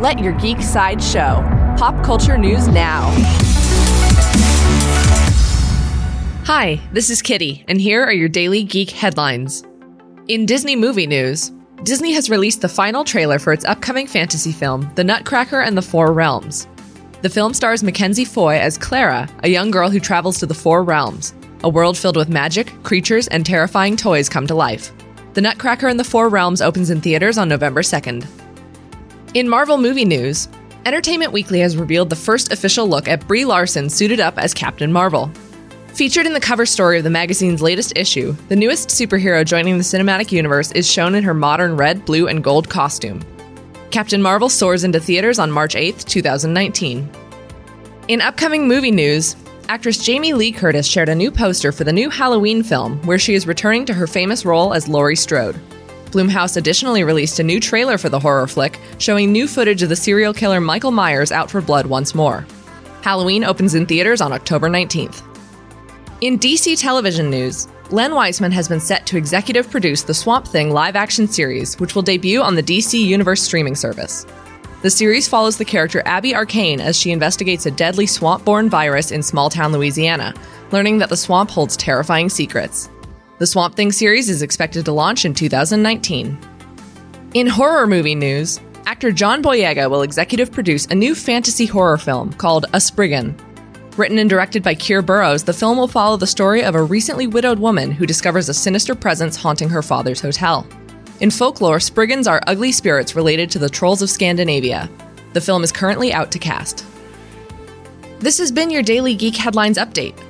Let your geek side show. Pop culture news now. Hi, this is Kitty, and here are your daily geek headlines. In Disney movie news, Disney has released the final trailer for its upcoming fantasy film, The Nutcracker and the Four Realms. The film stars Mackenzie Foy as Clara, a young girl who travels to the Four Realms. A world filled with magic, creatures, and terrifying toys come to life. The Nutcracker and the Four Realms opens in theaters on November 2nd. In Marvel movie news, Entertainment Weekly has revealed the first official look at Brie Larson suited up as Captain Marvel. Featured in the cover story of the magazine's latest issue, the newest superhero joining the cinematic universe is shown in her modern red, blue, and gold costume. Captain Marvel soars into theaters on March 8, 2019. In upcoming movie news, actress Jamie Lee Curtis shared a new poster for the new Halloween film where she is returning to her famous role as Laurie Strode. Blumhouse additionally released a new trailer for the horror flick, showing new footage of the serial killer Michael Myers out for blood once more. Halloween opens in theaters on October 19th. In DC television news, Len Wiseman has been set to executive produce the Swamp Thing live action series, which will debut on the DC Universe streaming service. The series follows the character Abby Arcane as she investigates a deadly swamp borne virus in small town Louisiana, learning that the swamp holds terrifying secrets. The Swamp Thing series is expected to launch in 2019. In horror movie news, actor John Boyega will executive produce a new fantasy horror film called A Spriggan. Written and directed by Keir Burrows, the film will follow the story of a recently widowed woman who discovers a sinister presence haunting her father's hotel. In folklore, Spriggans are ugly spirits related to the trolls of Scandinavia. The film is currently out to cast. This has been your daily Geek Headlines update.